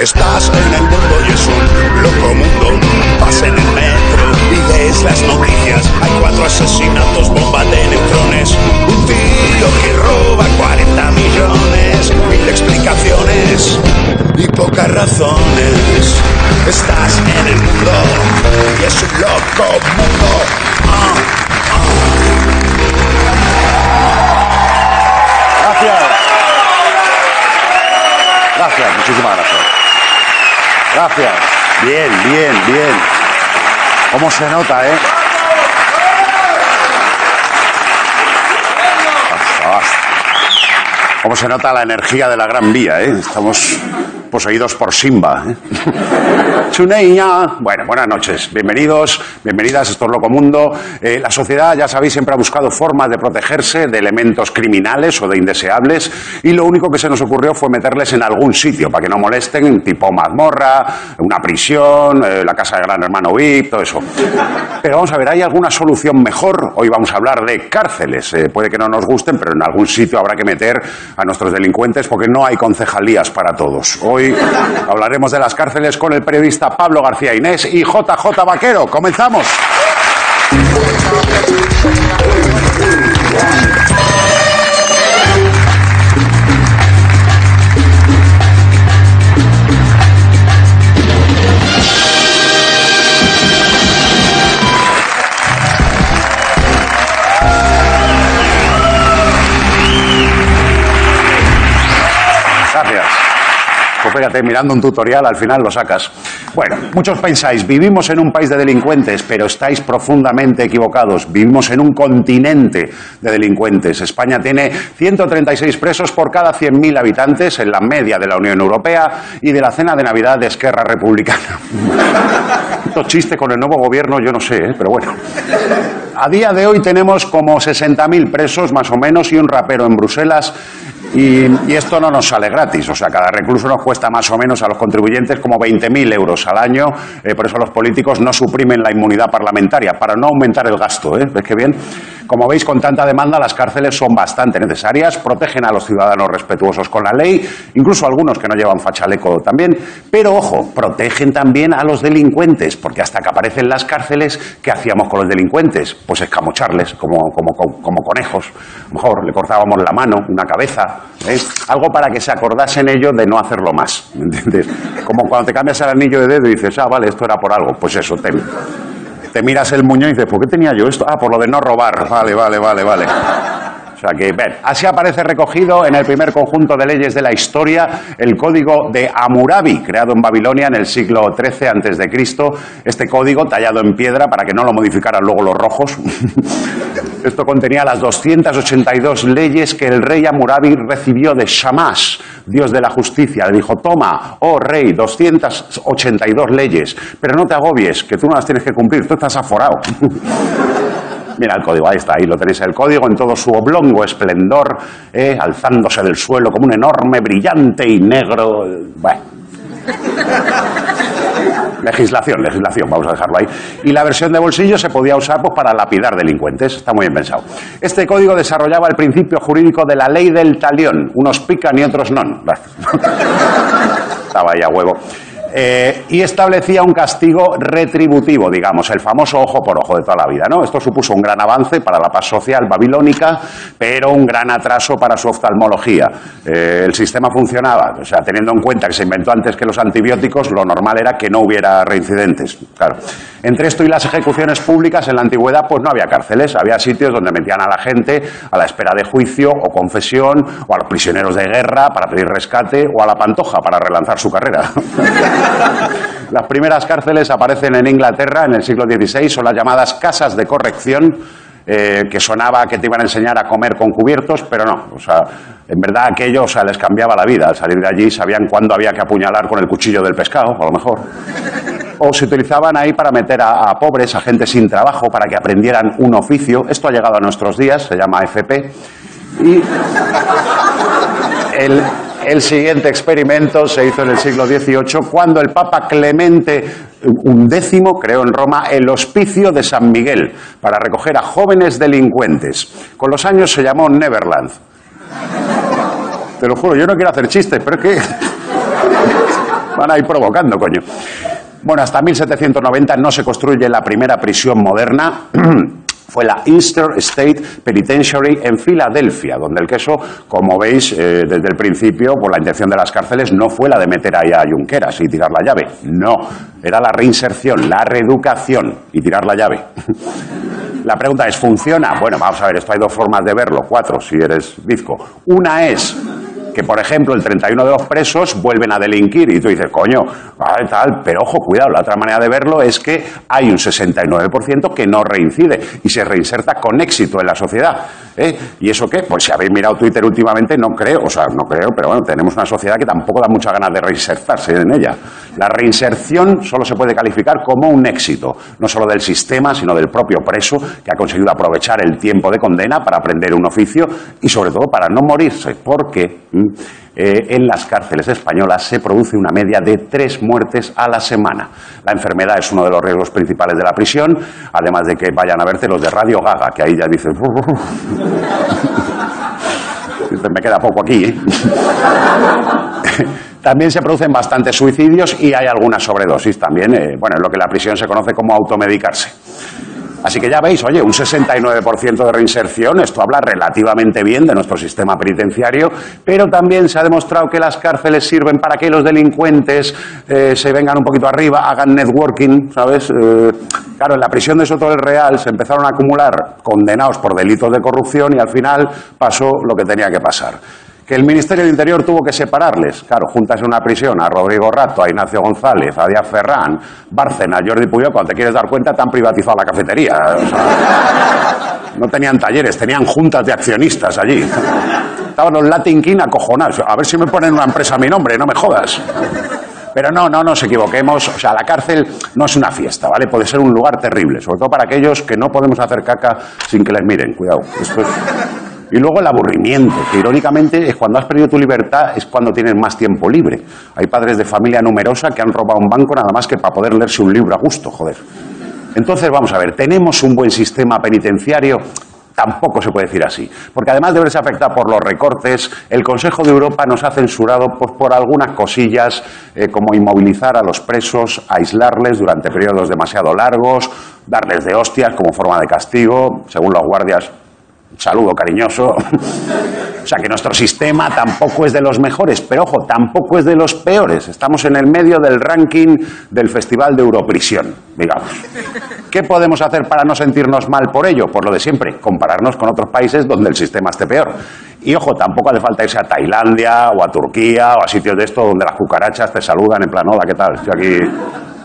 Estás en el mundo y es un loco mundo. Vas en el metro y ves las noticias. Hay cuatro asesinatos, bomba de neutrones. Un tío que roba 40 millones. Mil explicaciones y pocas razones. Estás en el mundo y es un loco mundo. Ah, Gracias. Gracias, muchísimas gracias. Gracias. Bien, bien, bien. ¿Cómo se nota, eh? ¿Cómo se nota la energía de la Gran Vía, eh? Estamos poseídos por Simba. ¿eh? Bueno, buenas noches. Bienvenidos, bienvenidas. Esto es Loco Mundo. Eh, la sociedad, ya sabéis, siempre ha buscado formas de protegerse de elementos criminales o de indeseables y lo único que se nos ocurrió fue meterles en algún sitio para que no molesten, tipo mazmorra, una prisión, eh, la casa de Gran Hermano VIP, todo eso. Pero vamos a ver, ¿hay alguna solución mejor? Hoy vamos a hablar de cárceles. Eh, puede que no nos gusten, pero en algún sitio habrá que meter a nuestros delincuentes porque no hay concejalías para todos. Hoy hablaremos de las cárceles con el periodista Pablo García Inés y JJ Vaquero. Comenzamos. Coopérate, mirando un tutorial al final lo sacas. Bueno, muchos pensáis, vivimos en un país de delincuentes, pero estáis profundamente equivocados. Vivimos en un continente de delincuentes. España tiene 136 presos por cada 100.000 habitantes en la media de la Unión Europea y de la cena de Navidad de Esquerra Republicana. Esto chiste con el nuevo gobierno, yo no sé, ¿eh? pero bueno. A día de hoy tenemos como 60.000 presos, más o menos, y un rapero en Bruselas. Y, esto no nos sale gratis, o sea, cada recluso nos cuesta más o menos a los contribuyentes como 20.000 euros al año, eh, por eso los políticos no suprimen la inmunidad parlamentaria, para no aumentar el gasto, ¿eh? ¿Ves qué bien? Como veis, con tanta demanda, las cárceles son bastante necesarias, protegen a los ciudadanos respetuosos con la ley, incluso algunos que no llevan fachaleco también, pero ojo, protegen también a los delincuentes, porque hasta que aparecen las cárceles, ¿qué hacíamos con los delincuentes? Pues escamocharles como, como, como conejos, a lo mejor le cortábamos la mano, una cabeza, algo para que se acordasen ellos de no hacerlo más, ¿me entiendes? Como cuando te cambias el anillo de dedo y dices, ah, vale, esto era por algo, pues eso, te, te miras el muñón y dices, ¿por qué tenía yo esto? Ah, por lo de no robar. Vale, vale, vale, vale. O sea que, así aparece recogido en el primer conjunto de leyes de la historia el código de Hammurabi, creado en Babilonia en el siglo XIII Cristo. Este código tallado en piedra para que no lo modificaran luego los rojos. Esto contenía las 282 leyes que el rey Hammurabi recibió de Shamash, dios de la justicia. Le dijo, toma, oh rey, 282 leyes, pero no te agobies, que tú no las tienes que cumplir, tú estás aforado. Mira el código, ahí está, ahí lo tenéis el código en todo su oblongo esplendor, eh, alzándose del suelo como un enorme, brillante y negro. Bueno. Legislación, legislación, vamos a dejarlo ahí. Y la versión de bolsillo se podía usar pues, para lapidar delincuentes, está muy bien pensado. Este código desarrollaba el principio jurídico de la ley del talión, unos pican y otros no. Estaba ahí a huevo. Eh, y establecía un castigo retributivo, digamos, el famoso ojo por ojo de toda la vida. ¿no? Esto supuso un gran avance para la paz social babilónica, pero un gran atraso para su oftalmología. Eh, el sistema funcionaba, o sea, teniendo en cuenta que se inventó antes que los antibióticos, lo normal era que no hubiera reincidentes. Entre esto y las ejecuciones públicas, en la antigüedad, pues no había cárceles, había sitios donde metían a la gente a la espera de juicio o confesión, o a los prisioneros de guerra para pedir rescate, o a la pantoja para relanzar su carrera. Las primeras cárceles aparecen en Inglaterra en el siglo XVI, son las llamadas casas de corrección, eh, que sonaba que te iban a enseñar a comer con cubiertos, pero no. O sea, en verdad aquello o sea, les cambiaba la vida. Al salir de allí sabían cuándo había que apuñalar con el cuchillo del pescado, a lo mejor. O se utilizaban ahí para meter a, a pobres, a gente sin trabajo, para que aprendieran un oficio. Esto ha llegado a nuestros días, se llama FP. Y el, el siguiente experimento se hizo en el siglo XVIII cuando el Papa Clemente XI creó en Roma el Hospicio de San Miguel para recoger a jóvenes delincuentes. Con los años se llamó Neverland. Te lo juro, yo no quiero hacer chistes, pero es que... Van a ir provocando, coño. Bueno, hasta 1790 no se construye la primera prisión moderna. fue la Easter State Penitentiary en Filadelfia, donde el queso, como veis eh, desde el principio, por la intención de las cárceles, no fue la de meter ahí a Junqueras y tirar la llave. No, era la reinserción, la reeducación y tirar la llave. La pregunta es, ¿funciona? Bueno, vamos a ver, esto hay dos formas de verlo, cuatro si eres bizco. Una es que, por ejemplo, el 31 de los presos vuelven a delinquir y tú dices, coño, vale, tal, pero ojo, cuidado, la otra manera de verlo es que hay un 69% que no reincide y se reinserta con éxito en la sociedad. ¿eh? ¿Y eso qué? Pues si habéis mirado Twitter últimamente, no creo, o sea, no creo, pero bueno, tenemos una sociedad que tampoco da muchas ganas de reinsertarse en ella. La reinserción solo se puede calificar como un éxito, no solo del sistema, sino del propio preso que ha conseguido aprovechar el tiempo de condena para aprender un oficio y sobre todo para no morirse, porque eh, en las cárceles españolas se produce una media de tres muertes a la semana. La enfermedad es uno de los riesgos principales de la prisión, además de que vayan a verte los de Radio Gaga, que ahí ya dicen... Me queda poco aquí. ¿eh? También se producen bastantes suicidios y hay algunas sobredosis también, eh, bueno, en lo que la prisión se conoce como automedicarse. Así que ya veis, oye, un 69% de reinserción, esto habla relativamente bien de nuestro sistema penitenciario, pero también se ha demostrado que las cárceles sirven para que los delincuentes eh, se vengan un poquito arriba, hagan networking, ¿sabes? Eh, claro, en la prisión de Soto del Real se empezaron a acumular condenados por delitos de corrupción y al final pasó lo que tenía que pasar que el Ministerio del Interior tuvo que separarles. Claro, juntas en una prisión a Rodrigo Rato, a Ignacio González, a Díaz Ferrán, Bárcena, Jordi Puyol, cuando te quieres dar cuenta, te han privatizado la cafetería. no tenían talleres, tenían juntas de accionistas allí. Estaban los Latin King acojonados. A ver si me ponen una empresa a mi nombre, no me jodas. Pero no, no nos equivoquemos. O sea, la cárcel no es una fiesta, ¿vale? Puede ser un lugar terrible, sobre todo para aquellos que no podemos hacer caca sin que les miren. Cuidado. Y luego el aburrimiento, que irónicamente es cuando has perdido tu libertad, es cuando tienes más tiempo libre. Hay padres de familia numerosa que han robado un banco nada más que para poder leerse un libro a gusto, joder. Entonces, vamos a ver, ¿tenemos un buen sistema penitenciario? Tampoco se puede decir así, porque además de verse afectado por los recortes, el Consejo de Europa nos ha censurado pues, por algunas cosillas eh, como inmovilizar a los presos, aislarles durante periodos demasiado largos, darles de hostias como forma de castigo, según los guardias saludo cariñoso. o sea que nuestro sistema tampoco es de los mejores, pero ojo, tampoco es de los peores. Estamos en el medio del ranking del Festival de Europrisión, digamos. ¿Qué podemos hacer para no sentirnos mal por ello? Por lo de siempre, compararnos con otros países donde el sistema esté peor. Y ojo, tampoco hace falta irse a Tailandia o a Turquía o a sitios de estos donde las cucarachas te saludan en plan, hola, ¿qué tal? Estoy aquí.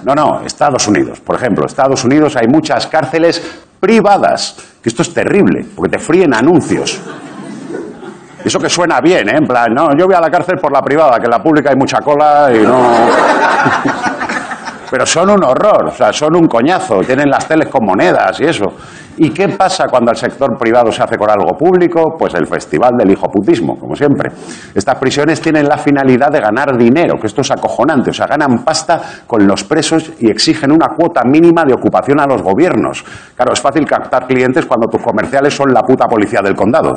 No, no, Estados Unidos. Por ejemplo, Estados Unidos hay muchas cárceles privadas, que esto es terrible, porque te fríen anuncios. Eso que suena bien, ¿eh? En plan, no, yo voy a la cárcel por la privada, que en la pública hay mucha cola y no... Pero son un horror, o sea, son un coñazo, tienen las teles con monedas y eso. ¿Y qué pasa cuando el sector privado se hace con algo público? Pues el festival del hijoputismo, como siempre. Estas prisiones tienen la finalidad de ganar dinero, que esto es acojonante. O sea, ganan pasta con los presos y exigen una cuota mínima de ocupación a los gobiernos. Claro, es fácil captar clientes cuando tus comerciales son la puta policía del condado.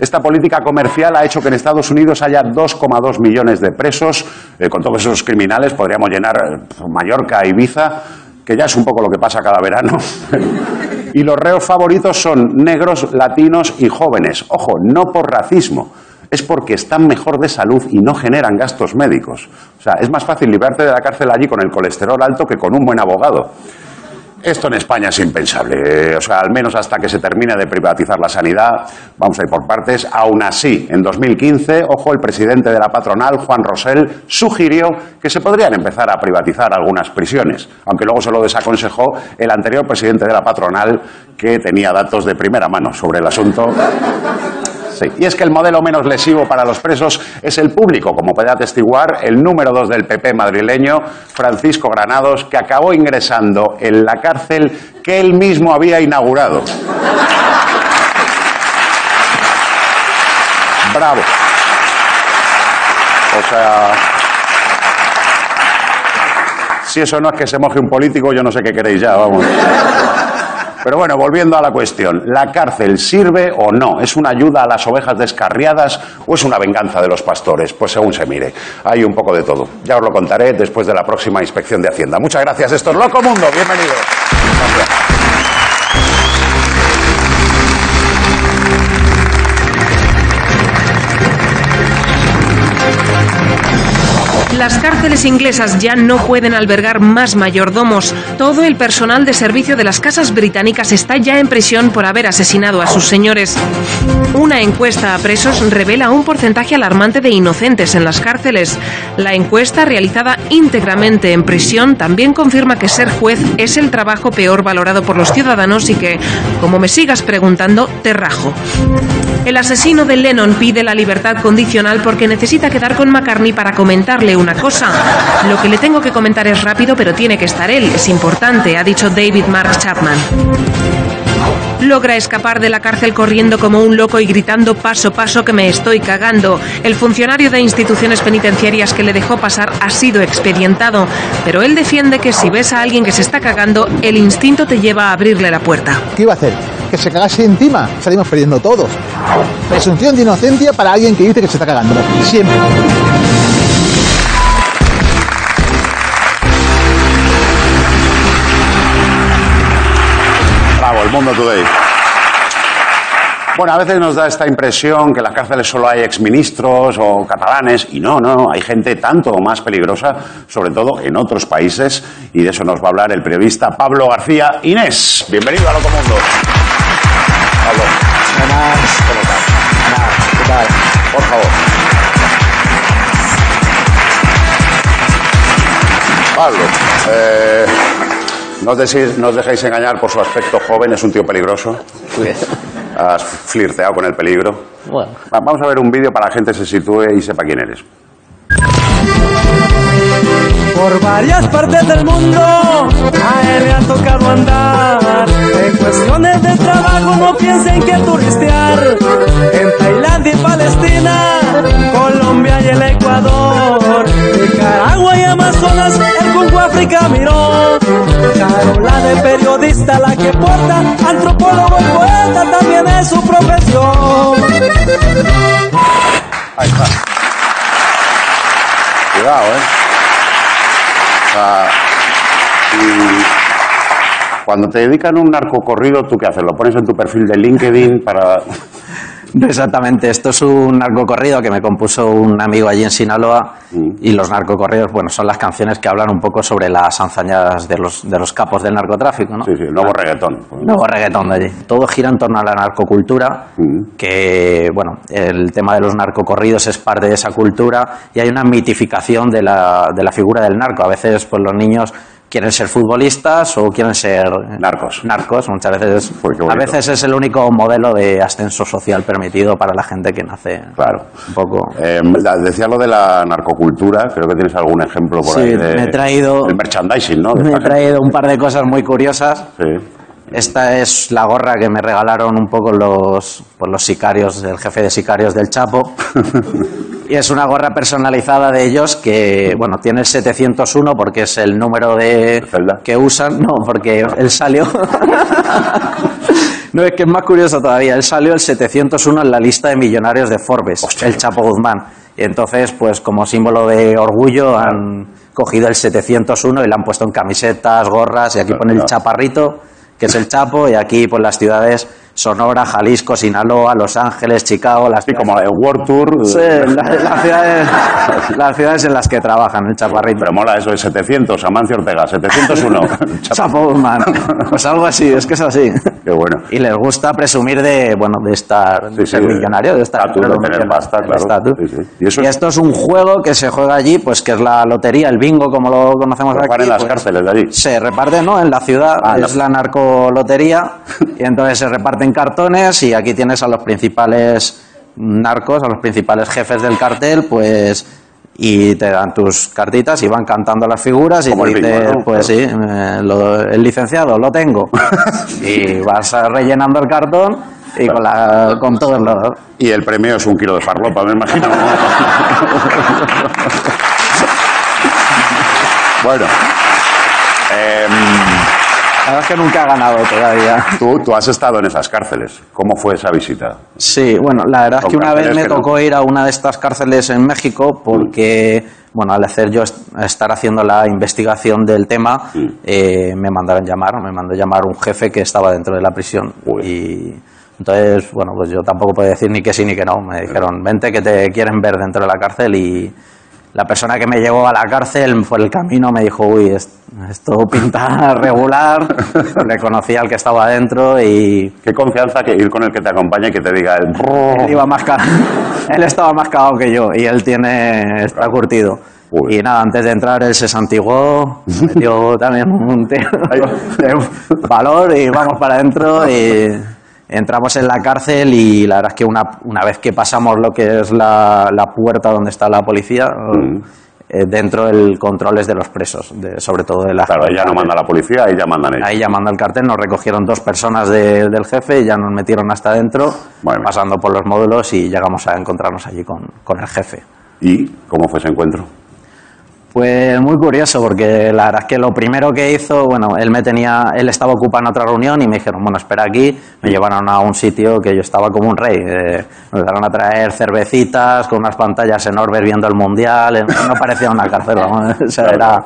Esta política comercial ha hecho que en Estados Unidos haya 2,2 millones de presos. Eh, con todos esos criminales podríamos llenar eh, Mallorca, Ibiza, que ya es un poco lo que pasa cada verano. y los reos favoritos son negros, latinos y jóvenes. Ojo, no por racismo es porque están mejor de salud y no generan gastos médicos. O sea, es más fácil librarte de la cárcel allí con el colesterol alto que con un buen abogado. Esto en España es impensable. O sea, al menos hasta que se termine de privatizar la sanidad, vamos a ir por partes. Aún así, en 2015, ojo, el presidente de la patronal, Juan Rosell, sugirió que se podrían empezar a privatizar algunas prisiones, aunque luego se lo desaconsejó el anterior presidente de la patronal, que tenía datos de primera mano sobre el asunto. Y es que el modelo menos lesivo para los presos es el público, como puede atestiguar el número dos del PP madrileño, Francisco Granados, que acabó ingresando en la cárcel que él mismo había inaugurado. Bravo. O sea, si eso no es que se moje un político, yo no sé qué queréis ya, vamos. Pero bueno, volviendo a la cuestión, ¿la cárcel sirve o no? ¿Es una ayuda a las ovejas descarriadas o es una venganza de los pastores? Pues según se mire, hay un poco de todo. Ya os lo contaré después de la próxima inspección de Hacienda. Muchas gracias, esto es Loco Mundo, bienvenidos. Las cárceles inglesas ya no pueden albergar más mayordomos. Todo el personal de servicio de las casas británicas está ya en prisión por haber asesinado a sus señores. Una encuesta a presos revela un porcentaje alarmante de inocentes en las cárceles. La encuesta, realizada íntegramente en prisión, también confirma que ser juez es el trabajo peor valorado por los ciudadanos y que, como me sigas preguntando, te rajo. El asesino de Lennon pide la libertad condicional porque necesita quedar con McCartney para comentarle una cosa. Lo que le tengo que comentar es rápido, pero tiene que estar él. Es importante, ha dicho David Mark Chapman. Logra escapar de la cárcel corriendo como un loco y gritando paso paso que me estoy cagando. El funcionario de instituciones penitenciarias que le dejó pasar ha sido expedientado, pero él defiende que si ves a alguien que se está cagando, el instinto te lleva a abrirle la puerta. ¿Qué iba a hacer? Que se cagase encima. Salimos perdiendo todos. Presunción de inocencia para alguien que dice que se está cagando. Siempre. El Mundo Today. Bueno, a veces nos da esta impresión que en las cárceles solo hay exministros o catalanes, y no, no, hay gente tanto más peligrosa, sobre todo en otros países, y de eso nos va a hablar el periodista Pablo García Inés. Bienvenido a Loco Mundo. Pablo, ¿cómo estás? ¿Qué tal? Por favor. Pablo, eh, no os deséis- no os dejéis engañar por su aspecto joven, es un tío peligroso. Has flirteado con el peligro. Bueno, Va- Vamos a ver un vídeo para que la gente se sitúe y sepa quién eres. Por varias partes del mundo a él le ha tocado andar. En cuestiones de trabajo no piensen que turistear. En Tailandia y Palestina, Colombia y el Ecuador. Nicaragua y Amazonas, el Congo África miró. Carola de periodista, la que porta, antropólogo y poeta también es su profesión. Ahí está. Cuidado, ¿eh? Sea, cuando te dedican un narcocorrido, ¿tú qué haces? ¿Lo pones en tu perfil de LinkedIn para...? Exactamente. Esto es un narcocorrido que me compuso un amigo allí en Sinaloa y los narcocorridos, bueno, son las canciones que hablan un poco sobre las hazañas de los, de los capos del narcotráfico, ¿no? Sí, sí, nuevo reggaetón. Nuevo reggaetón de allí. Todo gira en torno a la narcocultura, que, bueno, el tema de los narcocorridos es parte de esa cultura y hay una mitificación de la, de la figura del narco. A veces, pues los niños quieren ser futbolistas o quieren ser Narcos. narcos muchas veces a veces es el único modelo de ascenso social permitido para la gente que nace Claro. un poco Eh, la- decía lo de la narcocultura, creo que tienes algún ejemplo por Sí, ahí. De, me he traído- El merchandising, ¿no? De me he gente. traído un par de cosas muy curiosas Sí. Esta es la gorra que me regalaron un poco los, pues los sicarios, el jefe de sicarios del Chapo. y es una gorra personalizada de ellos que, bueno, tiene el 701 porque es el número de que usan. No, porque él salió. no, es que es más curioso todavía. Él salió el 701 en la lista de millonarios de Forbes, el Chapo Guzmán. Y entonces, pues como símbolo de orgullo, han cogido el 701 y lo han puesto en camisetas, gorras, y aquí pone el chaparrito, que es el Chapo, y aquí pues las ciudades Sonora, Jalisco, Sinaloa, Los Ángeles, Chicago, las Sí, como el World Tour. Sí, la- las ciudades, las ciudades en las que trabajan el chaparrito. Pero mola eso, es 700, Amancio Ortega, 701. Chapo. Chapo Guzmán. Pues algo así, es que es así. Qué bueno. Y les gusta presumir de, bueno, de estar de Sí, ser sí, de- millonario, de estar de tener pasta, claro. Sí. Y eso esto es un juego que se juega allí, pues que es la lotería, el bingo, como lo conocemos Lo aquí. en las pues, cárceles de allí. Se reparte, ¿no? En la ciudad Ah, es la- la narcolotería y entonces se reparten cartones y aquí tienes a los principales narcos, a los principales jefes del cartel, pues y te dan tus cartitas y van cantando las figuras y Como te el bingo, dices, ¿no? pues sí, eh, lo- el licenciado lo tengo y vas rellenando el cartón y con, la, con todos los Y el premio es un kilo de farlopa, me imagino. bueno. em, verdad es que nunca he ganado todavía. Tú, tú has estado en esas cárceles. ¿Cómo fue esa visita? Sí, bueno, la verdad es que una vez me no- tocó ir a una de estas cárceles en México porque, bueno, al hacer yo est- estar haciendo la investigación del tema, Mm. eh, me mandaron llamar, me mandó llamar un jefe que estaba dentro de la prisión Uy. y entonces, bueno, pues yo tampoco podía decir ni que sí ni que no. Me dijeron, vente que te quieren ver dentro de la cárcel y la persona que me llevó a la cárcel fue el camino, me dijo, uy, es- esto pinta regular. Le conocí al que estaba adentro y Qué confianza que ir con el que te acompaña y que te diga el... él iba más ca- él estaba más cagado que yo y él tiene está curtido. Uy. Y nada, antes de entrar él se santiguó, metió también un tiro de valor y vamos para adentro y entramos en la cárcel y la verdad es que una, una vez que pasamos lo que es la, la puerta donde está la policía, eh, dentro el control es de los presos, de- sobre todo de la Claro, ahí ya no manda la policía, ahí ya mandan ellos. Ahí llamando al cartel nos recogieron dos personas de- del jefe y ya nos metieron hasta adentro, Bueno. pasando por los módulos y llegamos a encontrarnos allí con, con el jefe. ¿Y cómo fue ese encuentro? Pues muy curioso porque la verdad es que lo primero que hizo, bueno, él me tenía, él estaba ocupado en otra reunión y me dijeron, bueno, espera aquí, me llevaron a un sitio que yo estaba como un rey, eh, me empezaron a traer cervecitas con unas pantallas enormes viendo el mundial, eh, no parecía una cárcel, vamos, o sea, era...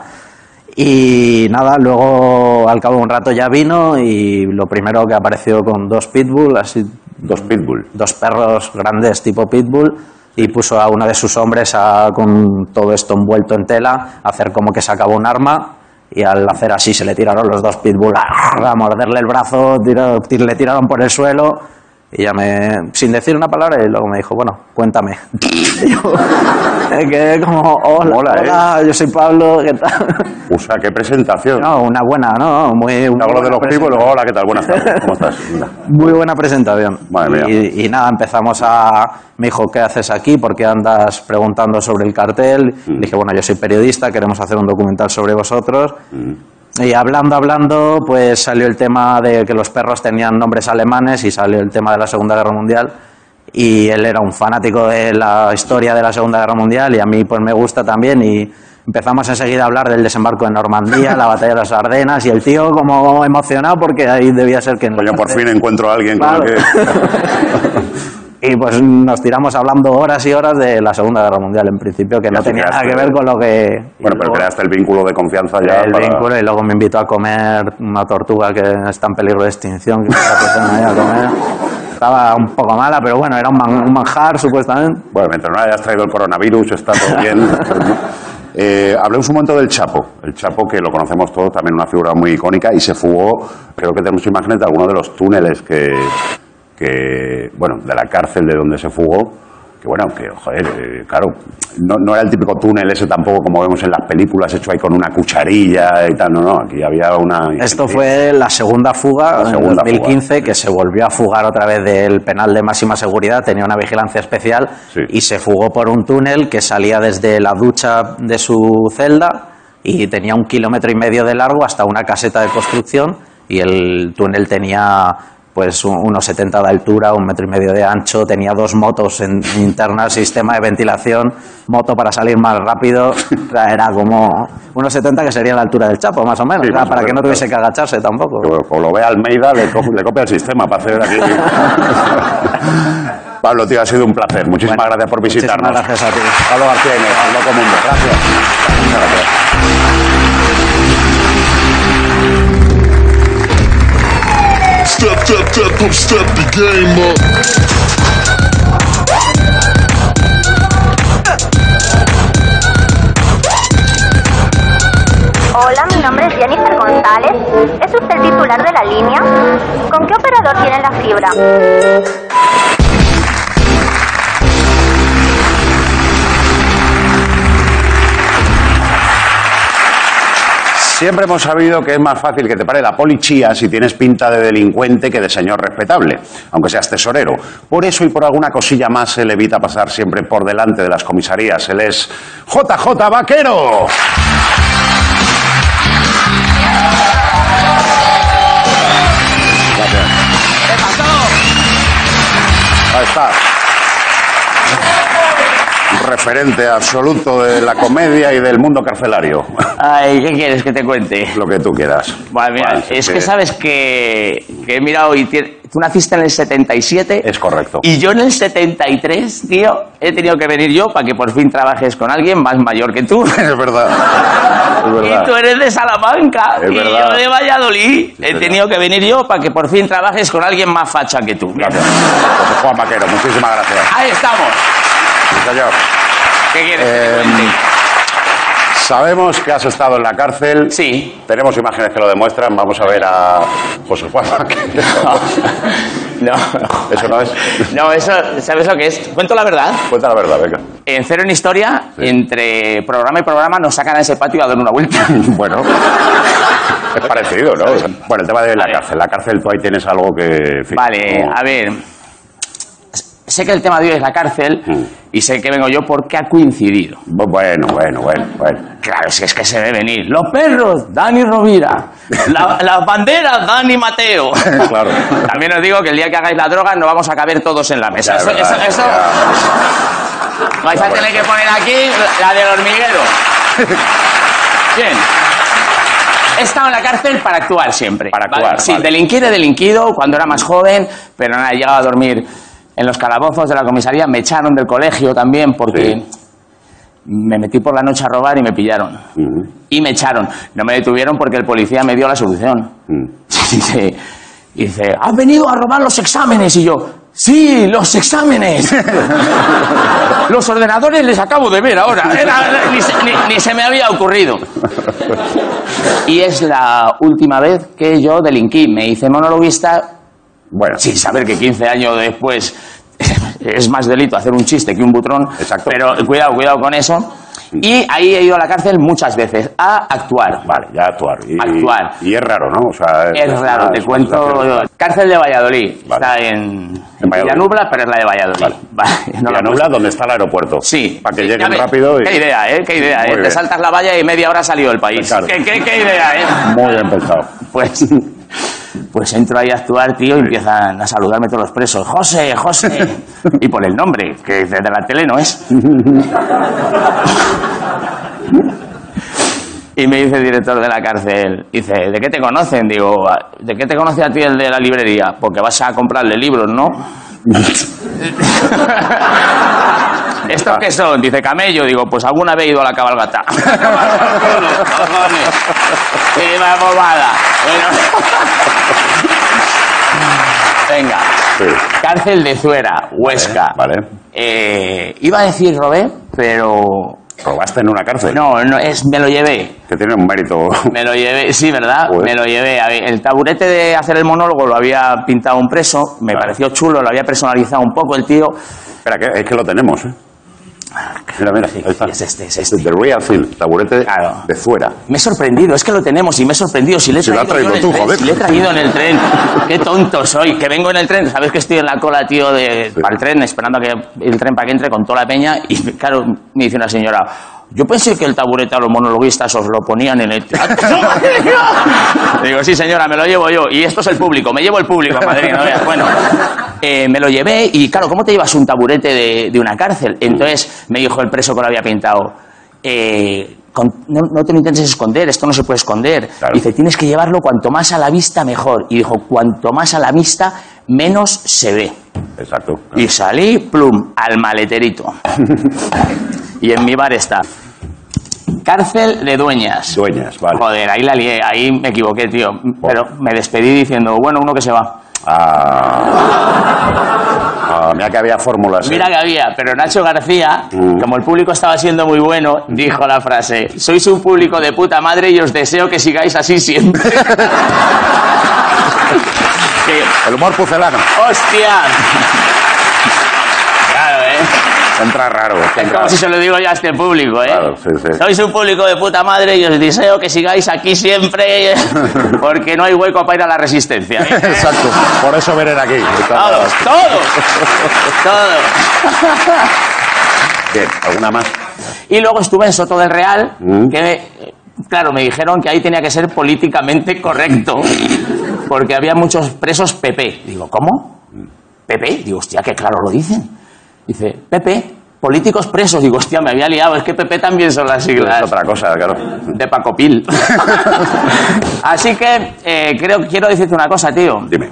Y nada, luego al cabo de un rato ya vino y lo primero que apareció con dos pitbull, así Dos pitbull. dos perros grandes tipo pitbull y puso a uno de sus hombres a- con todo esto envuelto en tela a hacer como que sacaba un arma y al hacer así se le tiraron los dos pitbull a, a morderle el brazo, le tiraron por el suelo y ya me, sin decir una palabra, y luego me dijo, bueno, cuéntame. Y yo me quedé como, hola, Hola, ¿eh? hola, yo soy Pablo, ¿qué tal? O sea, qué presentación. No, una buena, ¿no? Muy, una hablo de los y luego, hola, ¿qué tal? Buenas tardes. ¿Cómo estás? Mira. muy buena presentación. Madre mía. Y, y nada, empezamos a... Me dijo, ¿qué haces aquí? ¿Por qué andas preguntando sobre el cartel? Mm. Le dije, bueno, yo soy periodista, queremos hacer un documental sobre vosotros. Mm. Y hablando, hablando, pues salió el tema de que los perros tenían nombres alemanes y salió el tema de la Segunda Guerra Mundial. Y él era un fanático de la historia de la Segunda Guerra Mundial y a mí pues me gusta también. Y empezamos enseguida a hablar del desembarco de Normandía, la batalla de las Ardenas y el tío como emocionado porque ahí debía ser que... en la Coño, por fin encuentro a alguien con el que... y pues nos tiramos hablando horas y horas de la Segunda Guerra Mundial en principio, que Ya no te tenía nada que ver con lo que... Bueno, pero luego- creaste el vínculo de confianza ya el para- vínculo y luego me invitó a comer una tortuga que está en peligro de extinción, que la a comer. Estaba un poco mala, pero bueno, era un, man- un manjar supuestamente. Bueno, mientras no hayas traído el coronavirus, está todo bien. Eh, hablemos un momento del Chapo. El Chapo, que lo conocemos todos, también una figura muy icónica, y se fugó, creo que tenemos imágenes de alguno de los túneles que, que, bueno, de la cárcel de donde se fugó. Que bueno, que joder, eh, claro, no, no era el típico túnel ese tampoco como vemos en las películas, hecho ahí con una cucharilla y tal, no, no, aquí había una... Esto fue la segunda fuga La en segunda 2015, que se volvió a fugar otra vez del penal de máxima seguridad, tenía una vigilancia especial Sí. y se fugó por un túnel que salía desde la ducha de su celda y tenía un kilómetro y medio de largo hasta una caseta de construcción y el túnel tenía pues un- unos 70 de altura, un metro y medio de ancho, tenía dos motos en, internas, sistema de ventilación, moto para salir más rápido, o era como unos 70 que sería la altura del Chapo, más o menos, Sí, o sea, más o para que no tuviese que agacharse tampoco. Como lo ve Almeida, le, co- le copia el sistema para hacer aquí. Pablo, tío, ha sido un placer. Muchísimas Bueno, gracias por muchísimas visitarnos. gracias a ti. Pablo García Inés, Mundo. Gracias. Gracias. Step, step, step up, step the. Hola, mi nombre es Jennifer González. ¿Es usted el titular de la línea? ¿Con qué operador tiene la fibra? Siempre hemos sabido que es más fácil que te pare la policía si tienes pinta de delincuente que de señor respetable, aunque seas tesorero. Por eso y por alguna cosilla más se le evita pasar siempre por delante de las comisarías. Él es JJ Vaquero. Gracias. Ahí está. Referente absoluto de la comedia y del mundo carcelario. Ay, ¿qué quieres que te cuente? Lo que tú quieras. Bueno, mira, Bueno, es que sabes que, que he mirado y tie- tú naciste en el 77 Es correcto. y yo en el 73, tío, he tenido que venir yo para que por fin trabajes con alguien más mayor que tú. Es verdad. Es verdad. Y tú eres de Salamanca Es y verdad. yo de Valladolid. he señor. tenido que venir yo para que por fin trabajes con alguien más facha que tú. Gracias. José Juan Vaquero, muchísimas gracias. Ahí estamos. Sí, señor. ¿Qué quieres que te Eh, cuente? Sabemos que has estado en la cárcel. Sí. Tenemos imágenes que lo demuestran. Vamos a ver a José Juan. No. Eso no es. No, eso, ¿sabes lo que es? Cuento la verdad. Cuenta la verdad, venga. En Cero en Historia, entre programa y programa, nos sacan a ese patio a dar una vuelta. Bueno, es parecido, ¿no? Bueno, el tema de la cárcel. La cárcel, tú ahí tienes algo que. en fin, Vale, a ver. Sé que el tema de hoy es la cárcel Mm. y sé que vengo yo porque ha coincidido. Bueno, bueno, bueno, bueno. Claro, si es que se ve venir. Los perros, Dani Rovira. La- las banderas, Dani Mateo. Claro. También os digo que el día que hagáis la droga no vamos a caber todos en la mesa. Ya, Eso, es verdad, eso- eso- vais a tener que poner aquí la del hormiguero. Bien. He estado en la cárcel para actuar siempre. Para actuar, Sí, vale. delinquir he delinquido cuando era más joven, pero nada, he llegado a dormir en los calabozos de la comisaría. Me echaron del colegio también porque Sí. me metí por la noche a robar y me pillaron. Y me echaron. No me detuvieron porque el policía me dio la solución. mm. Dice, dice, ¿has venido a robar los exámenes? Y yo, sí, los exámenes. los ordenadores les acabo de ver ahora. Era- ni, se, ni- ni se me había ocurrido. Y es la última vez que yo delinquí. Me hice monologuista Bueno, sin saber que 15 años después es más delito hacer un chiste que un butrón. Exacto. Pero cuidado, cuidado con eso. Y ahí he ido a la cárcel muchas veces a actuar. Vale, ya actuar. Y, Actuar. Y es raro, ¿no? O sea, Es raro, una- te es cuento. Cárcel de Valladolid. Vale. Está en, En. Villanubla, pero es la de Valladolid. Vale. Vale, no la Villanubla, donde está el aeropuerto. Sí. Para que Sí, lleguen rápido. Y... Qué idea, ¿eh? Qué idea, ¿eh? Te saltas la valla y media hora ha salido del país. Claro. ¿Qué, qué, qué idea, ¿eh? Muy bien pensado. Pues, pues entro ahí a actuar, tío, y empiezan a saludarme todos los presos. José, José. Y por el nombre, que desde la tele no es. Y me dice el director de la cárcel, dice, ¿de qué te conocen? Digo, ¿de qué te conoce a ti el de la librería? Porque vas a comprarle libros, ¿no? ¿Estos qué son? Dice camello. Digo, pues alguna vez he ido a la cabalgata. ¡Qué bobada! Bueno. Venga. Sí. Cárcel de Zuera, Huesca. Vale. Eh, iba a decir Robé, pero... Robaste en una cárcel. No, no, es, me lo llevé. Que tiene un mérito. Me lo llevé, sí, ¿verdad? Joder. Me lo llevé. El taburete de hacer el monólogo lo había pintado un preso, me pareció chulo, lo había personalizado un poco el tío. Espera, que, es que lo tenemos, ¿eh? Mira, mira, ahí está. Es este, es este. The Real Thing, taburete de fuera. Me he sorprendido, es que lo tenemos y me he sorprendido. Si le he Si traído, tú, joder. si le he traído en el tren. Qué tonto soy, que vengo en el tren. Sabes que estoy en la cola, tío, de, para el tren, esperando a que el tren para que entre con toda la peña. Y claro, me dice una señora, yo pensé que el taburete a los monologuistas os lo ponían en el teatro. Digo, sí, señora, me lo llevo yo. Y esto es el público, me llevo el público a Madrid. ¿no veas? Bueno, eh, me lo llevé y claro, ¿cómo te llevas un taburete de, de una cárcel? Entonces me dijo el preso que lo había pintado. eh, con- no, no te lo intentes esconder, esto no se puede esconder. Claro. Dice, tienes que llevarlo cuanto más a la vista mejor. Y dijo, cuanto más a la vista, menos se ve. Exacto. Y salí, plum, al maleterito. y en mi bar está. Cárcel de dueñas. Dueñas, vale. Joder, ahí la lié, ahí me equivoqué, tío. Pero me despedí diciendo, bueno, uno que se va. Ah, mira que había fórmulas. ¿eh? Mira que había, pero Nacho García, Mm. como el público estaba siendo muy bueno, dijo la frase, sois un público de puta madre y os deseo que sigáis así siempre. El humor pucelano. ¡Hostia! Entra raro. Es como si se lo digo yo a este público, ¿eh? Claro, sí, sí. Sois un público de puta madre y os deseo que sigáis aquí siempre porque no hay hueco para ir a la resistencia. ¿eh? Exacto. Por eso vienen aquí. Todos, todos, todos. Bien, ¿alguna más? Y luego estuve en Soto del Real, Mm. que, claro, me dijeron que ahí tenía que ser políticamente correcto, porque había muchos presos PP. Digo, ¿cómo? ¿PP? Digo, hostia, que claro lo dicen. Dice, PP, políticos presos. Digo, hostia, me había liado. Es que PP también son las siglas. Es otra cosa, claro. De Paco Pil. Así que eh, creo, quiero decirte una cosa, tío. Dime.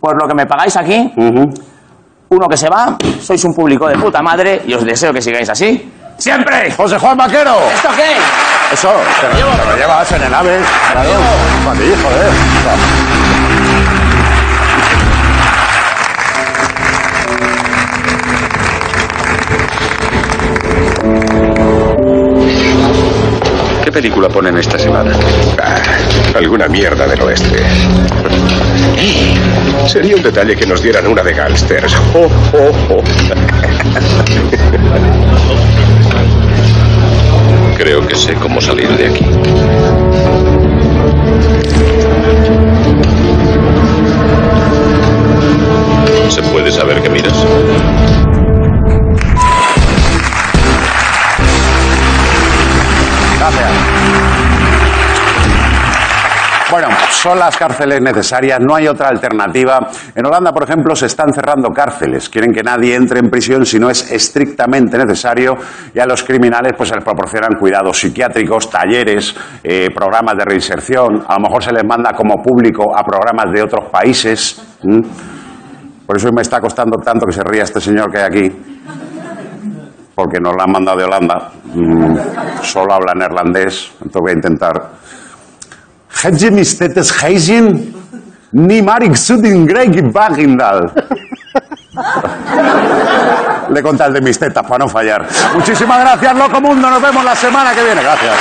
Por lo que me pagáis aquí, uno que se va, sois un público de puta madre y os deseo que sigáis así. ¡Siempre! José Juan Vaquero. ¿Esto qué? Eso, te lo, te lo llevas en el ave. Claro. Ti, película ponen esta semana? Ah, alguna mierda del oeste. Sería un detalle que nos dieran una de gángsters. Oh, oh, oh. Creo que sé cómo salir de aquí. ¿Se puede saber qué miras? Bueno, son las cárceles necesarias, no hay otra alternativa. En Holanda, por ejemplo, se están cerrando cárceles. Quieren que nadie entre en prisión si no es estrictamente necesario y a los criminales pues se les proporcionan cuidados psiquiátricos, talleres, eh, programas de reinserción. A lo mejor se les manda como público a programas de otros países. Por eso me está costando tanto que se ría este señor que hay aquí. Porque nos la han mandado de Holanda. Mm, solo habla neerlandés. Entonces voy a intentar. Hedje mis tetes heizin, ni marik sudin greg bagindal. Le conté el de mis tetas para no fallar. Muchísimas gracias, Loco Mundo. Nos vemos la semana que viene. Gracias.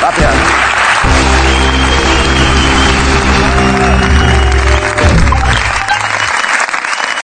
Gracias.